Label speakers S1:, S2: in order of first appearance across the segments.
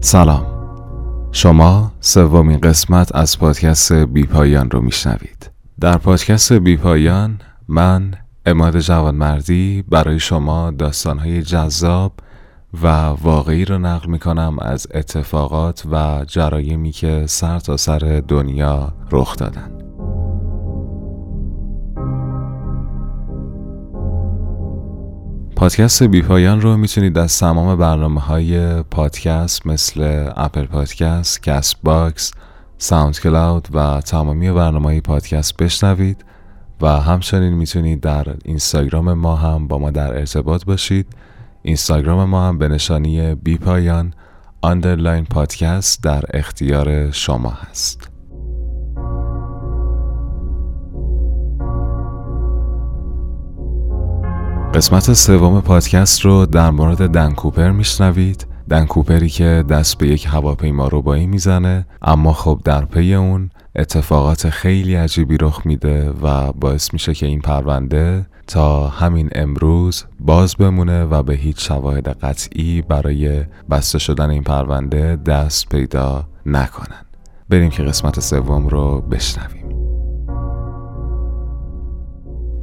S1: سلام. شما سومین قسمت از پادکست بی پایان رو میشنوید. در پادکست بی پایان من اماد جوانمردی برای شما داستانهای جذاب و واقعی رو نقل می کنم از اتفاقات و جرایمی که سر تا سر دنیا رخ دادن. پادکست بی پایان رو می‌تونید از تمام برنامه های پادکست مثل Apple Podcast، Castbox، SoundCloud و تمامی برنامه های پادکست بشنوید و همچنین می‌تونید در اینستاگرام ما هم با ما در ارتباط باشید. اینستاگرام ما هم به نشانی بی پایان underline پادکست در اختیار شما هست. قسمت سوم پادکست رو در مورد دن کوپر میشنوید. دن کوپری که دست به یک هواپیما ربایی می‌زنه اما خب در پی اون اتفاقات خیلی عجیبی رخ میده و باعث میشه که این پرونده تا همین امروز باز بمونه و به هیچ شواهد قطعی برای بسته شدن این پرونده دست پیدا نکنن. بریم که قسمت سوم رو بشنویم.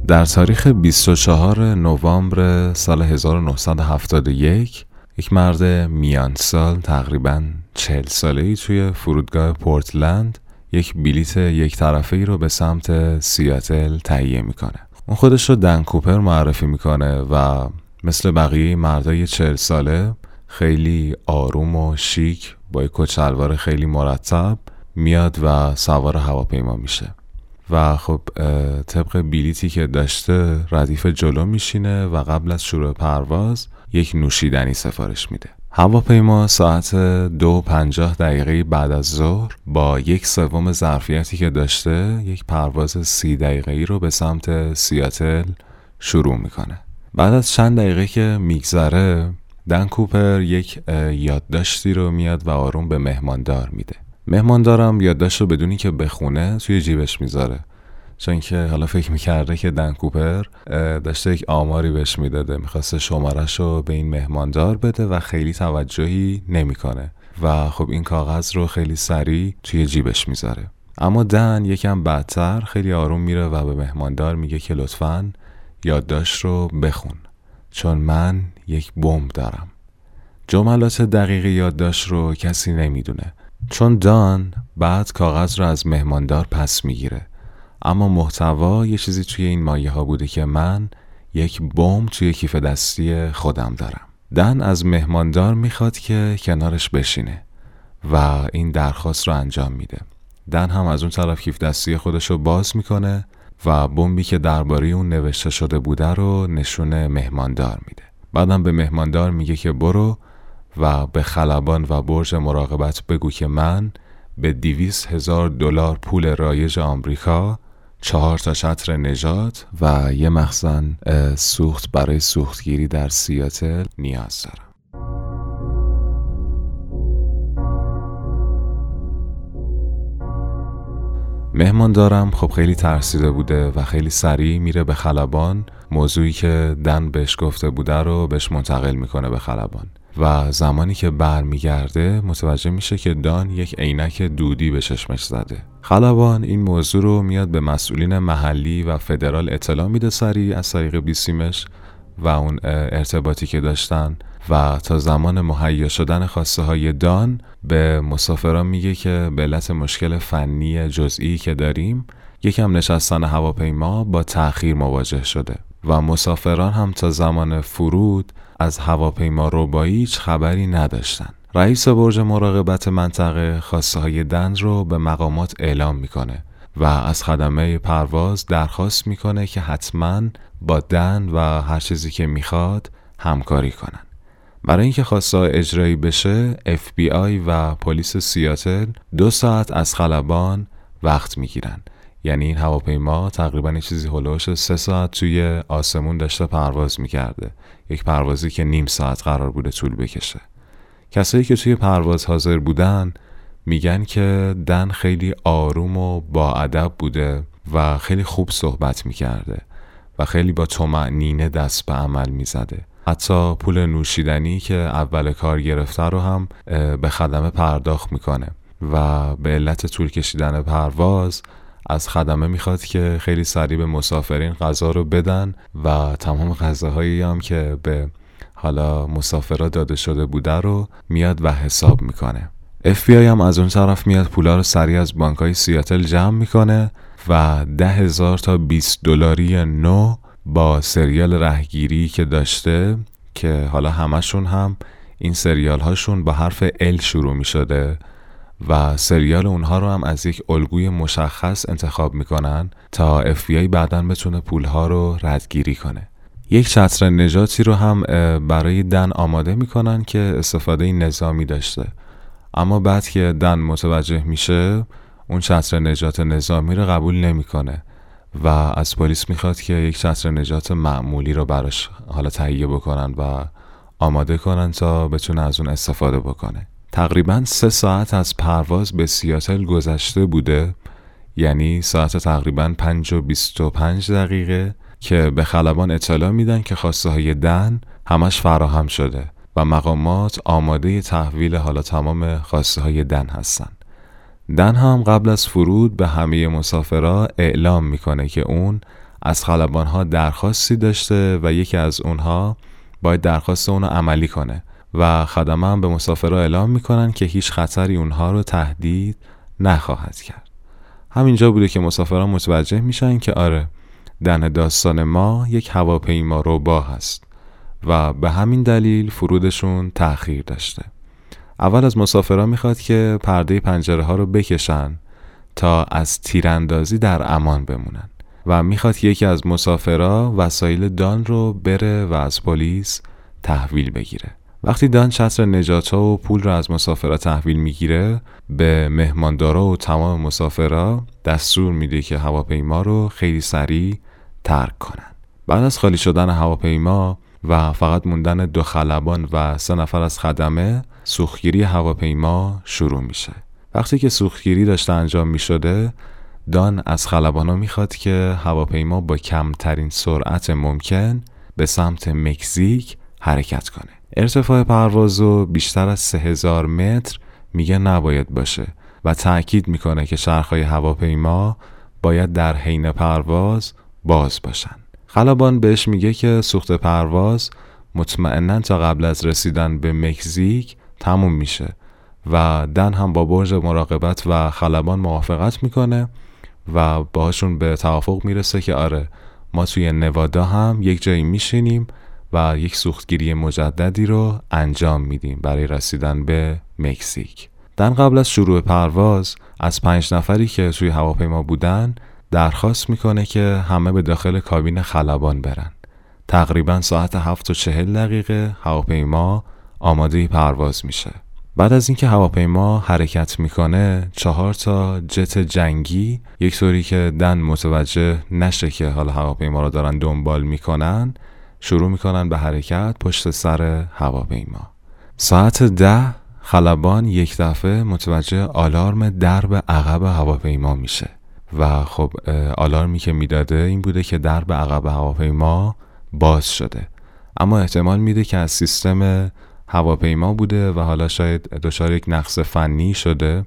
S1: در تاریخ 24 نوامبر سال 1971 یک مرد میان سال تقریبا 40 ساله ای توی فرودگاه پورتلند یک بلیت یک طرفه ای رو به سمت سیاتل تهیه می‌کنه. اون خودش رو دن کوپر معرفی می‌کنه و مثل بقیه مردای 40 ساله خیلی آروم و شیک با یک کچلوار خیلی مرتب میاد و سوار هواپیما میشه. و خب طبق بیلیتی که داشته ردیف جلو میشینه و قبل از شروع پرواز یک نوشیدنی سفارش میده. هواپیما ساعت دو پنجاه دقیقه بعد از ظهر با یک سوم ظرفیتی که داشته یک پرواز سی دقیقه ای رو به سمت سیاتل شروع می‌کنه. بعد از چند دقیقه که میگذره دن کوپر یک یادداشتی رو میاد و آروم به مهماندار میده. مهماندارم یادداشت رو بدونی که بخونه توی جیبش می‌ذاره. چون که حالا فکر می‌کرده که دن کوپر داشته یک آماری بهش می‌داده می‌خواسته شمارش رو به این مهماندار بده و خیلی توجهی نمی‌کنه. و خب این کاغذ رو خیلی سریع توی جیبش می‌ذاره. اما دن یکم بدتر خیلی آروم میره و به مهماندار میگه که لطفا یادداشت رو بخون. چون من یک بمب دارم. جملات دقیق یادداشت رو کسی نمی‌دونه. چون دان بعد کاغذ رو از مهماندار پس می‌گیره. اما محتوا یه چیزی توی این مایه ها بوده که من یک بمب توی کیف دستی خودم دارم. دن از مهماندار می‌خواد که کنارش بشینه و این درخواست رو انجام میده. دن هم از اون طرف کیف دستی خودش رو باز می‌کنه و بمبی که درباره اون نوشته شده بوده رو نشون مهماندار میده. بعدم به مهماندار میگه که برو و به خلبان و برج مراقبت بگو که من به دیویس هزار دلار پول رایج آمریکا چهار تا شطر نجات و یه مخزن سوخت برای سوختگیری در سیاتل نیاز دارم. مهمان دارم. خب خیلی ترسیده بوده و خیلی سریع میره به خلبان. موضوعی که دن بهش گفته بوده رو بهش منتقل می‌کنه به خلبان. و زمانی که برمیگرده متوجه میشه که دان یک عینک دودی به چشمش زده. خلبان این موضوع رو میاد به مسئولین محلی و فدرال اطلاع میده سری از طریق بیسیمش و اون ارتباطی که داشتن و تا زمان مهیا شدن خواسته های دان به مسافران میگه که به علت مشکل فنی جزئی که داریم یکم نشستن هواپیما با تأخیر مواجه شده. و مسافران هم تا زمان فرود از هواپیما روبایی هیچ خبری نداشتن. رئیس برج مراقبت منطقه خواسته های دن رو به مقامات اعلام می‌کنه و از خدمه پرواز درخواست می‌کنه که حتما با دن و هر چیزی که می‌خواد همکاری کنن. برای اینکه خواسته اجرایی بشه FBI و پلیس سیاتل دو ساعت از خلبان وقت می‌گیرن. یعنی این هواپیما تقریبا چیزی هلوش سه ساعت توی آسمون داشته پرواز می‌کرده. یک پروازی که نیم ساعت قرار بوده طول بکشه. کسایی که توی پرواز حاضر بودن میگن که دن خیلی آروم و با ادب بوده و خیلی خوب صحبت می‌کرده و خیلی با تومعنینه دست به عمل می‌زده. حتی پول نوشیدنی که اول کار گرفته رو هم به خدمه پرداخت می‌کنه و به علت طول کشیدن پرواز از خدمه می‌خواد که خیلی سریع به مسافرین غذا رو بدن و تمام غذاهایی هم که به حالا مسافرا داده شده بوده رو میاد و حساب می‌کنه. FBI هم از اون طرف میاد پولا رو سریع از بانک های سیاتل جمع می‌کنه و ده هزار تا 20 دلاری نو با سریال رهگیری که داشته که حالا همشون هم این سریال هاشون با حرف ال شروع می شده و سریال اونها رو هم از یک الگوی مشخص انتخاب می‌کنن تا FBI بعدا بتونه پولها رو ردگیری کنه. یک چتر نجاتی رو هم برای دن آماده می‌کنن که استفاده نظامی داشته. اما بعد که دن متوجه میشه اون چتر نجات نظامی رو قبول نمی‌کنه و از پلیس می‌خواد که یک چتر نجات معمولی رو براش حالا تهیه بکنن و آماده کنن تا بتونه از اون استفاده بکنه. تقریبا سه ساعت از پرواز به سیاتل گذشته بوده یعنی ساعت تقریبا 5 و 25 دقیقه که به خلبان اطلاع میدن که خواسته های دن همش فراهم شده و مقامات آماده تحویل حالا تمام خواسته های دن هستن دن هم قبل از فرود به همه مسافرها اعلام می‌کنه که اون از خلبان ها درخواستی داشته و یکی از اونها باید درخواست اونو عملی کنه. و خدمه هم به مسافرها اعلام می‌کنن که هیچ خطری اونها رو تهدید نخواهد کرد. همینجا بوده که مسافران متوجه میشن که آره دن داستان ما یک هواپیما روبا هست و به همین دلیل فرودشون تأخیر داشته. اول از مسافران می‌خواد که پرده پنجره ها رو بکشن تا از تیراندازی در امان بمونن و می‌خواد یکی از مسافرا وسایل دان رو بره و از پلیس تحویل بگیره. وقتی دان چتر نجات و پول رو از مسافرا تحویل می‌گیره به مهماندارا و تمام مسافرا دستور میده که هواپیما رو خیلی سریع ترک کنن. بعد از خالی شدن هواپیما و فقط موندن دو خلبان و سه نفر از خدمه سوختگیری هواپیما شروع میشه. وقتی که سوختگیری داشته انجام می‌شده دان از خلبانا می‌خواد که هواپیما با کمترین سرعت ممکن به سمت مکزیک حرکت کنه. ارتفاع پرواز و بیشتر از 3000 متر میگه نباید باشه و تأکید می‌کنه که شرخهای هواپیما باید در حین پرواز باز باشن. خلبان بهش میگه که سوخت پرواز مطمئنا تا قبل از رسیدن به مکزیک تموم میشه و دن هم با برج مراقبت و خلبان موافقت می‌کنه و باهاشون به توافق می‌رسه که آره ما توی نوادا هم یک جایی میشینیم و یک سوختگیری مجددی رو انجام میدیم برای رسیدن به مکزیک. دن قبل از شروع پرواز از پنج نفری که توی هواپیما بودن درخواست می‌کنه که همه به داخل کابین خلبان برن. تقریبا ساعت هفت و چهل دقیقه هواپیما آماده پرواز میشه. بعد از اینکه هواپیما حرکت می‌کنه چهار تا جت جنگی یک طوری که دن متوجه نشه که حالا هواپیما رو دارن دنبال می‌کنن شروع می‌کنن به حرکت پشت سر هواپیما. ساعت ده خلبان یک دفعه متوجه آلارم درب عقب هواپیما میشه و خب آلارمی که می‌داده این بوده که درب عقب هواپیما باز شده. اما احتمال میده که از سیستم هواپیما بوده و حالا شاید دچار یک نقص فنی شده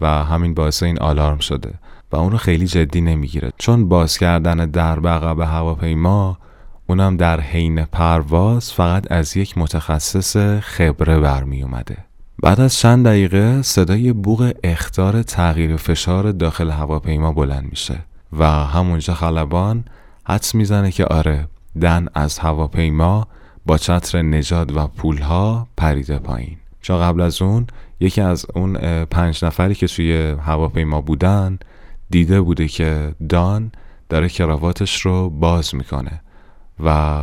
S1: و همین باعث این آلارم شده و اون رو خیلی جدی نمی‌گیره. چون باز کردن درب عقب هواپیما اونم در حین پرواز فقط از یک متخصص خبره برمی اومده. بعد از چند دقیقه صدای بوغ اختار تغییر فشار داخل هواپیما بلند میشه و همونجا خلبان حدس می‌زنه که آره دن از هواپیما با چتر نجات و پولها پریده پایین. چون قبل از اون یکی از اون پنج نفری که توی هواپیما بودن دیده بوده که دان داره کراواتش رو باز می‌کنه. و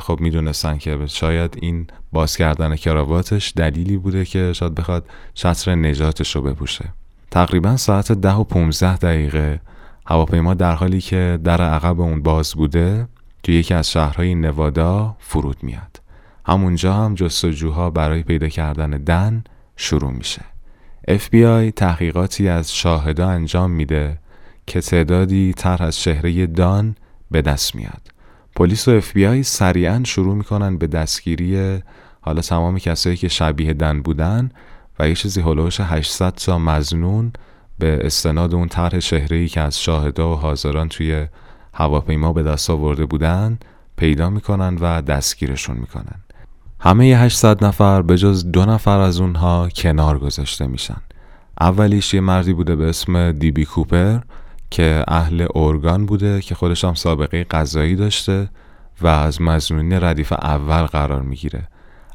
S1: خب می‌دونستن که شاید این باز کردن کراواتش دلیلی بوده که شاید بخواد چتر نجاتش رو بپوشه. تقریبا ساعت ده و 15 دقیقه هواپیما در حالی که در عقب اون باز بوده توی یکی از شهرهای نوادا فرود میاد. همونجا هم جستجوها برای پیدا کردن دن شروع میشه. FBI تحقیقاتی از شاهدا انجام میده که تعدادی طرح از شهره دان به دست میاد. پلیس و اف بی آی سریعا شروع می‌کنن به دستگیری حالا تمام کسایی که شبیه دن بودن و یه چیزی هلوش 800 تا مزنون به استناد اون طرح شهری که از شاهدا و حاضران توی هواپیما به دست آورده بودن پیدا می‌کنن و دستگیرشون می‌کنن. همه 800 نفر به جز دو نفر از اونها کنار گذاشته میشن. اولیش یه مردی بوده به اسم دیبی کوپر. که اهل اورگان بوده که خودش هم سابقه قضایی داشته و از مزنونی ردیف اول قرار می‌گیره.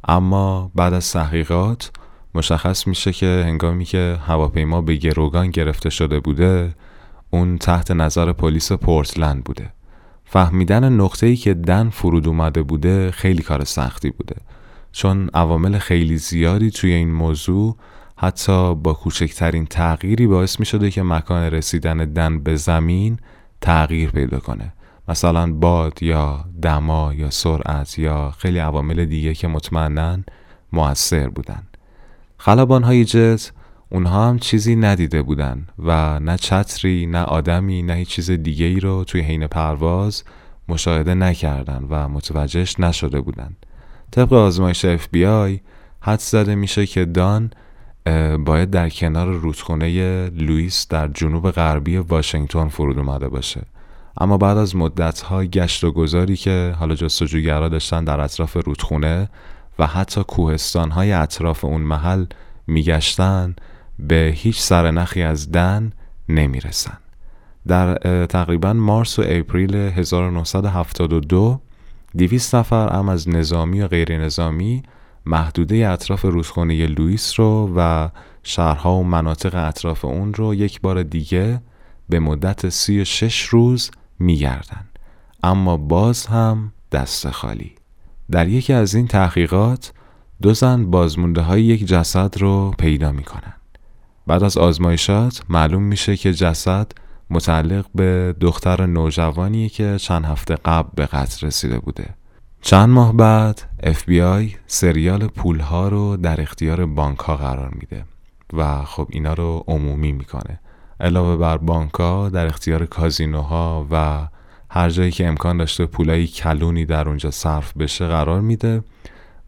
S1: اما بعد از تحقیقات مشخص میشه که هنگامی که هواپیما به گروگان گرفته شده بوده اون تحت نظر پلیس پورتلند بوده. فهمیدن نقطه ای که دن فرود اومده بوده خیلی کار سختی بوده. چون عوامل خیلی زیادی توی این موضوع حتی با کوچکترین تغییری باعث می شده که مکان رسیدن دن به زمین تغییر پیدا کنه. مثلا باد یا دما یا سرعت یا خیلی عوامل دیگه که مطمئنا موثر بودن. خلبان های جت اونها هم چیزی ندیده بودن و نه چتری نه آدمی نه هیچ چیز دیگه ای رو توی حین پرواز مشاهده نکردن و متوجهش نشده بودن. طبق آزمایش FBI حد زده میشه که دان باید در کنار رودخونه لوئیس در جنوب غربی واشنگتن فرود اومده باشه. اما بعد از مدتها گشت و گذاری که حالا جستجوگرا داشتن در اطراف رودخونه و حتی کوهستانهای اطراف اون محل میگشتن به هیچ سرنخی از دن نمی‌رسن. در تقریبا مارس و اپریل 1972 دیویست نفر هم از نظامی و غیر نظامی محدوده اطراف رودخانه لوئیس رو و شهرها و مناطق اطراف اون رو یک بار دیگه به مدت سی و شش روز میگردن. اما باز هم دست خالی. در یکی از این تحقیقات دو زن بازمونده های یک جسد رو پیدا می‌کنن. بعد از آزمایشات معلوم میشه که جسد متعلق به دختر نوجوانی که چند هفته قبل به قتل رسیده بوده. چند ماه بعد FBI سریال پول ها رو در اختیار بانک ها قرار میده و خب اینا رو عمومی می‌کنه. علاوه بر بانک ها در اختیار کازینوها و هر جایی که امکان داشته پولایی کلونی در اونجا صرف بشه قرار میده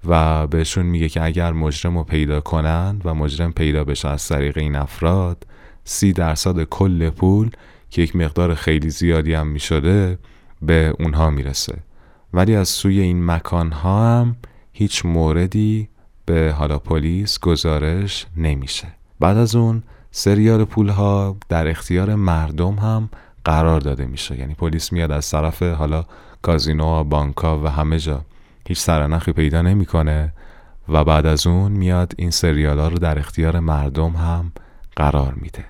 S1: و بهشون میگه که اگر مجرم رو پیدا کنن و مجرم پیدا بشه از طریق این افراد سی درصد کل پول که یک مقدار خیلی زیادی هم می‌شده به اونها می‌رسه. ولی از سوی این مکان ها هم هیچ موردی به حالا پلیس گزارش نمیشه. بعد از اون سریال پول ها در اختیار مردم هم قرار داده میشه. یعنی پلیس میاد از طرف حالا کازینو بانکا و همه جا. هیچ سرنخی پیدا نمی‌کنه و بعد از اون میاد این سریال ها رو در اختیار مردم هم قرار میده.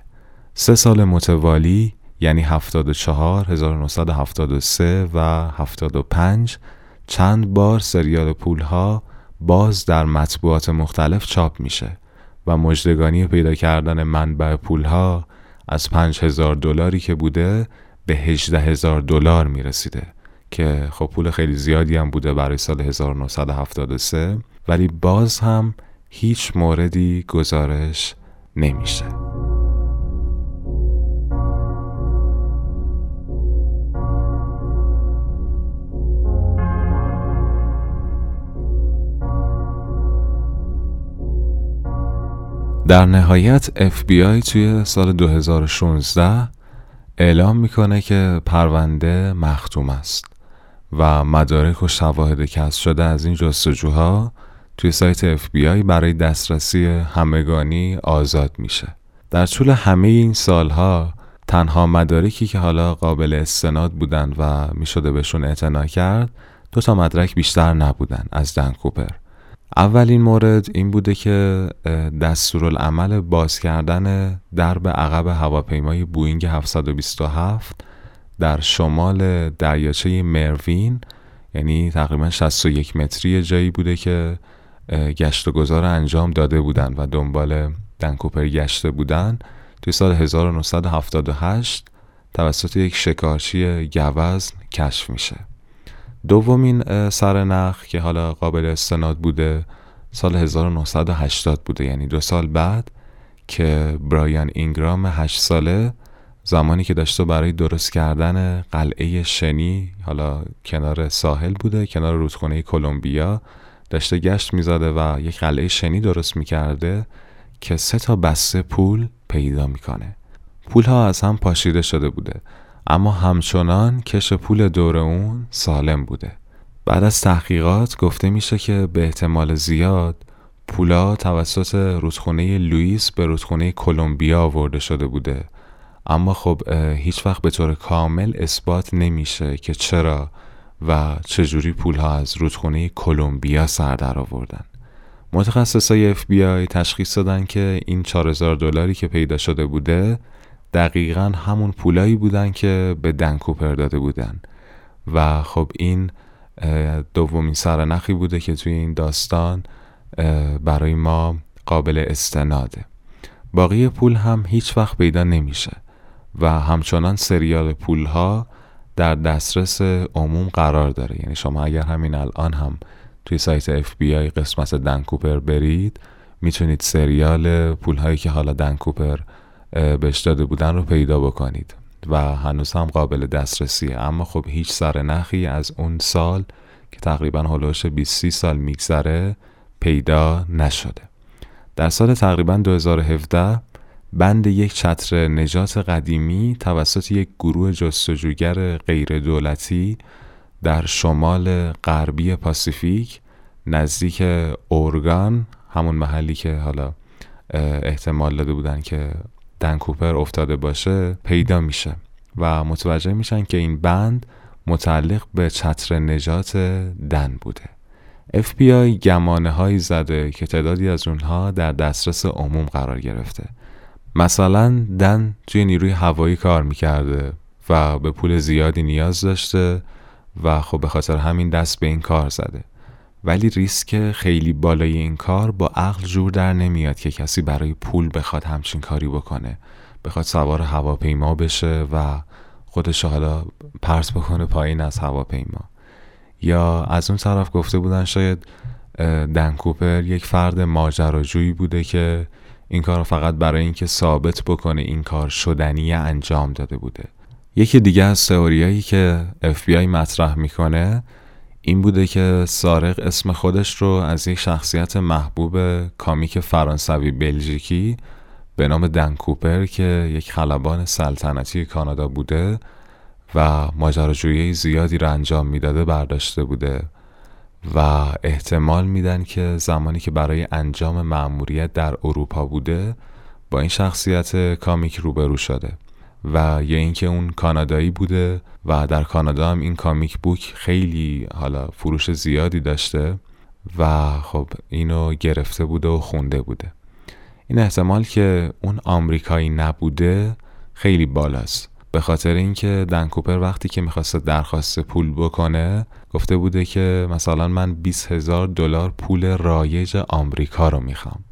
S1: سه سال متوالی یعنی 74 1973 و 75 چند بار سریال پول ها باز در مطبوعات مختلف چاپ میشه و مجدگانی پیدا کردن منبع پول ها از 5000 دلاری که بوده به 18000 دلار می‌رسیده که خب پول خیلی زیادی هم بوده برای سال 1973 ولی باز هم هیچ موردی گزارش نمیشه. در نهایت FBI توی سال 2016 اعلام می‌کنه که پرونده مختوم است و مدارک و شواهد کسب شده از این جستجوها توی سایت FBI برای دسترسی همگانی آزاد میشه. در طول همه این سالها تنها مدارکی که حالا قابل استناد بودن و می‌شده بهشون اعتنا کرد دو تا مدرک بیشتر نبودن از دن کوپر. اولین مورد این بوده که دستورالعمل باز کردن درب عقب هواپیمای بوینگ 727 در شمال دریاچه مروین یعنی تقریبا 61 متری جایی بوده که گشت و گذار انجام داده بودن و دنبال دنکوپر گشته بودن. توی سال 1978 توسط یک شکارچی گوزن کشف میشه. دومین سرنخ که حالا قابل استناد بوده سال 1980 بوده. یعنی دو سال بعد که برایان اینگرام هشت ساله زمانی که داشته برای درست کردن قلعه شنی حالا کنار ساحل بوده کنار رودخونه کلمبیا داشته گشت می‌زده و یک قلعه شنی درست می‌کرده که سه تا بسته پول پیدا می‌کنه. پول ها از هم پاشیده شده بوده. اما همچنان کش پول دور اون سالم بوده. بعد از تحقیقات گفته میشه که به احتمال زیاد پولا توسط رودخونه لوئیس به رودخونه کلمبیا آورده شده بوده. اما خب هیچ وقت به طور کامل اثبات نمیشه که چرا و چجوری پولها از رودخونه کلمبیا سر در آوردن. متخصصای FBI تشخیص دادن که این 4000 دلاری که پیدا شده بوده دقیقا همون پولایی بودن که به دنکوپر داده بودن. و خب این دومین سرنخی بوده که توی این داستان برای ما قابل استناده. باقی پول هم هیچ وقت پیدا نمیشه و همچنان سریال پول ها در دسترس عموم قرار داره. یعنی شما اگر همین الان هم توی سایت FBI قسمت دنکوپر برید می‌تونید سریال پول هایی که حالا دنکوپر بهش داده بودن رو پیدا بکنید و هنوز هم قابل دسترسیه. اما خب هیچ سر نخی از اون سال که تقریبا هلوش 20 سال میگذره پیدا نشده. در سال تقریبا 2017 بند یک چتر نجات قدیمی توسط یک گروه جستجوگر غیر دولتی در شمال غربی پاسیفیک نزدیک اورگان همون محلی که حالا احتمال داده بودن که دنکوپر افتاده باشه پیدا میشه و متوجه میشن که این بند متعلق به چتر نجات دن بوده. FBI گمانه هایی زده که تعدادی از اونها در دسترس عموم قرار گرفته. مثلا دن توی نیروی هوایی کار می‌کرده و به پول زیادی نیاز داشته و خب به خاطر همین دست به این کار زده. ولی ریسک خیلی بالای این کار با عقل جور در نمیاد که کسی برای پول بخواد همچین کاری بکنه. بخواد سوار هواپیما بشه و خودش حالا پرس بکنه پایین از هواپیما. یا از اون طرف گفته بودن شاید دنکوپر یک فرد ماجراجویی بوده که این کار فقط برای اینکه ثابت بکنه این کار شدنی انجام داده بوده. یکی دیگه از تئوریایی که FBI مطرح می‌کنه این بوده که سارق اسم خودش رو از یک شخصیت محبوب کامیک فرانسوی بلژیکی به نام دن کوپر که یک خلبان سلطنتی کانادا بوده و ماجراجویی زیادی را انجام می‌داده برداشته بوده و احتمال میدن که زمانی که برای انجام مأموریت در اروپا بوده با این شخصیت کامیک روبرو شده. و یا اینکه اون کانادایی بوده و در کانادا هم این کامیک بوک خیلی حالا فروش زیادی داشته و خب اینو گرفته بوده و خونده بوده. این احتمال که اون آمریکایی نبوده خیلی بالاست. به خاطر اینکه دنکوپر وقتی که می‌خواسته درخواست پول بکنه گفته بوده که مثلا من 20 هزار دلار پول رایج آمریکا رو می‌خوام.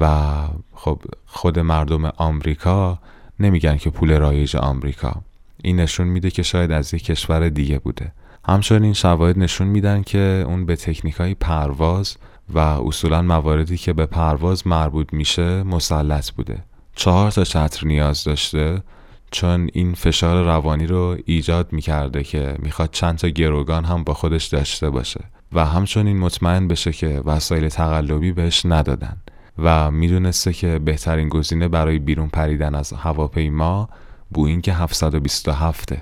S1: و خب خود مردم آمریکا نمیگن که پول رایج آمریکا. این نشون میده که شاید از یک کشور دیگه بوده. همچنین شواهد نشون میدن که اون به تکنیک های پرواز و اصولا مواردی که به پرواز مربوط میشه مسلط بوده. چهار تا چتر نیاز داشته چون این فشار روانی رو ایجاد می‌کرده که می‌خواد چند تا گروگان هم با خودش داشته باشه و همچنین مطمئن بشه که وسایل تقلبی بهش ندادن. و می‌دونسته که بهترین گزینه برای بیرون پریدن از هواپیما بوینگ 727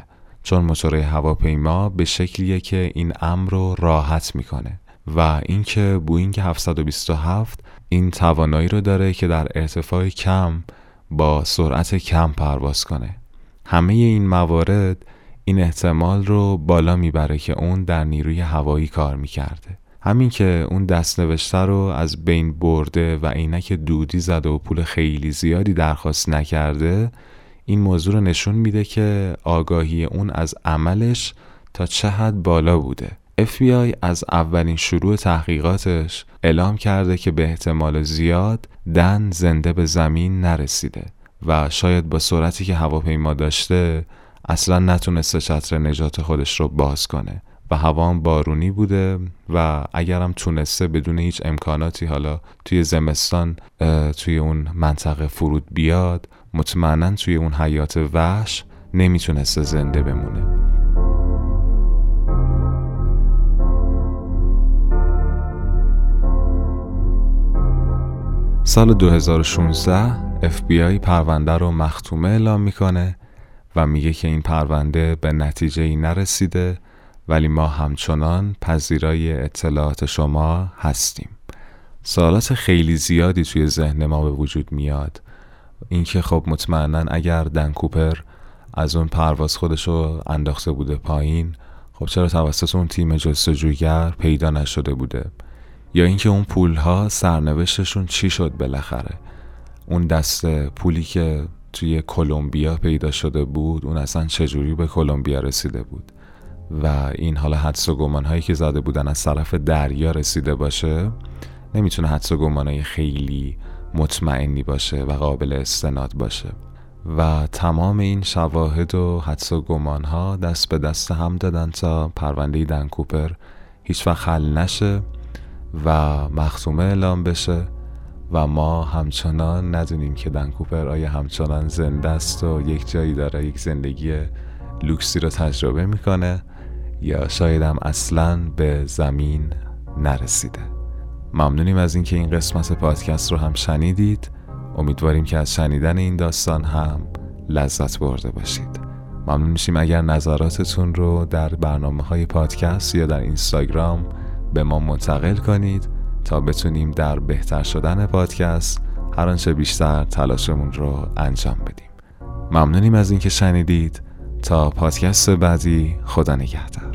S1: چون موتور هواپیما به شکلیه که این امر رو راحت می‌کنه و اینکه بوینگ 727 این توانایی رو داره که در ارتفاع کم با سرعت کم پرواز کنه. همه این موارد این احتمال رو بالا می‌بره که اون در نیروی هوایی کار می‌کرده. همین که اون دست نوشته رو از بین برده و عینک دودی زده و پول خیلی زیادی درخواست نکرده این موضوع رو نشون میده که آگاهی اون از عملش تا چه حد بالا بوده. FBI از اولین شروع تحقیقاتش اعلام کرده که به احتمال زیاد دن زنده به زمین نرسیده و شاید با سرعتی که هواپیما داشته اصلا نتونسته چتر نجات خودش رو باز کنه. و هوا بارونی بوده و اگرم تونسته بدون هیچ امکاناتی حالا توی زمستان توی اون منطقه فرود بیاد مطمئنا توی اون حیات وحش نمی‌تونسته زنده بمونه. سال 2016 FBI پرونده رو مختومه اعلام می‌کنه و میگه که این پرونده به نتیجه ای نرسیده ولی ما همچنان پذیرای اطلاعات شما هستیم. سوالات خیلی زیادی توی ذهن ما به وجود میاد. اینکه خب مطمئنا اگر دن کوپر از اون پرواز خودش رو انداخته بوده پایین خب چرا توسط اون تیم جستجوگر پیدا نشده بوده؟ یا اینکه اون پول ها سرنوشتشون چی شد بالاخره؟ اون دست پولی که توی کلمبیا پیدا شده بود اون اصلا چجوری به کلمبیا رسیده بود؟ و این حالا حدس و گمان هایی که زده بودن از طرف دریا رسیده باشه نمی‌تونه حدس و گمان های خیلی مطمئنی باشه و قابل استناد باشه. و تمام این شواهد و حدس و گمان ها دست به دست هم دادن تا پرونده دن کوپر هیچ وقت حل نشه و مختومه اعلام بشه و ما همچنان ندونیم که دن کوپر آیا همچنان زنده است و یک جایی داره یک زندگی لوکسی رو تجربه می‌کنه یا شاید هم اصلا به زمین نرسیده. ممنونیم از اینکه این قسمت پادکست رو هم شنیدید. امیدواریم که از شنیدن این داستان هم لذت برده باشید. ممنون میشیم اگر نظراتتون رو در برنامه های پادکست یا در اینستاگرام به ما منتقل کنید تا بتونیم در بهتر شدن پادکست هر آنچه بیشتر تلاشمون رو انجام بدیم. ممنونیم از اینکه شنیدید. تا پادکست بعدی خدا نگهدار.